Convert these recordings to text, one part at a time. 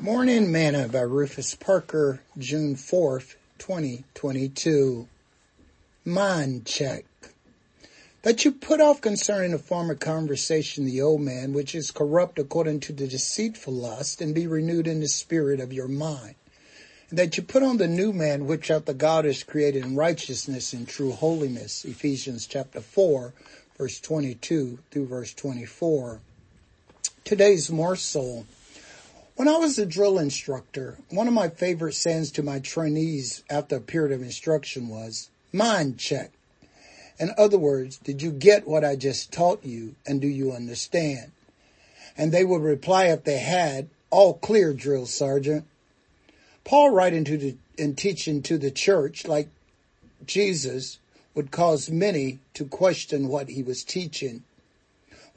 Morning Manna by Rufus Parker, June 4th, 2022. Mind check. That you put off concerning the former conversation the old man, which is corrupt according to the deceitful lust, and be renewed in the spirit of your mind. And that you put on the new man, which out the God is created in righteousness and true holiness. Ephesians chapter 4, verse 22 through verse 24. Today's morsel. When I was a drill instructor, one of my favorite sayings to my trainees after a period of instruction was, mind check. In other words, did you get what I just taught you and do you understand? And they would reply if they had, all clear, drill sergeant. Paul writing to the, and teaching to the church like Jesus would cause many to question what he was teaching.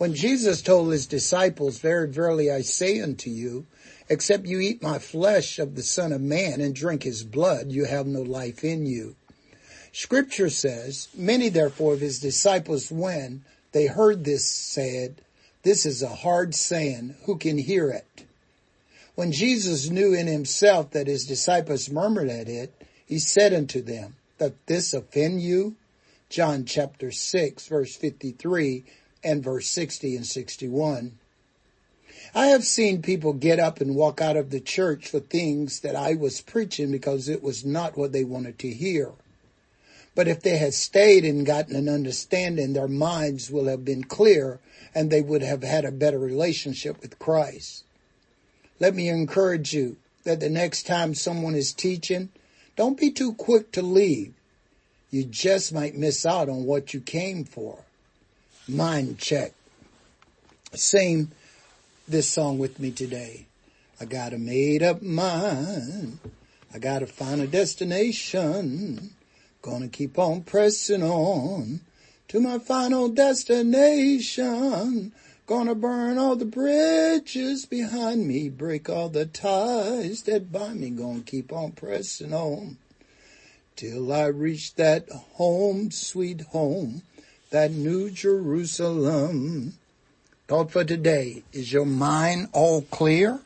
When Jesus told his disciples, Very verily I say unto you, except you eat my flesh of the Son of Man and drink his blood, you have no life in you. Scripture says, Many therefore of his disciples when they heard this said, This is a hard saying, who can hear it? When Jesus knew in himself that his disciples murmured at it, he said unto them, That this offend you? John chapter 6 verse 53 and verse 60 and 61. I have seen people get up and walk out of the church for things that I was preaching because it was not what they wanted to hear. But if they had stayed and gotten an understanding, their minds will have been clear and they would have had a better relationship with Christ. Let me encourage you that the next time someone is teaching, don't be too quick to leave. You just might miss out on what you came for mind check. Sing this song with me today. I got a made up mind. I got to find a destination. Gonna keep on pressing on to my final destination. Gonna burn all the bridges behind me, break all the ties that bind me. Gonna keep on pressing on till I reach that home, sweet home that new Jerusalem. Thought for today, is your mind all clear?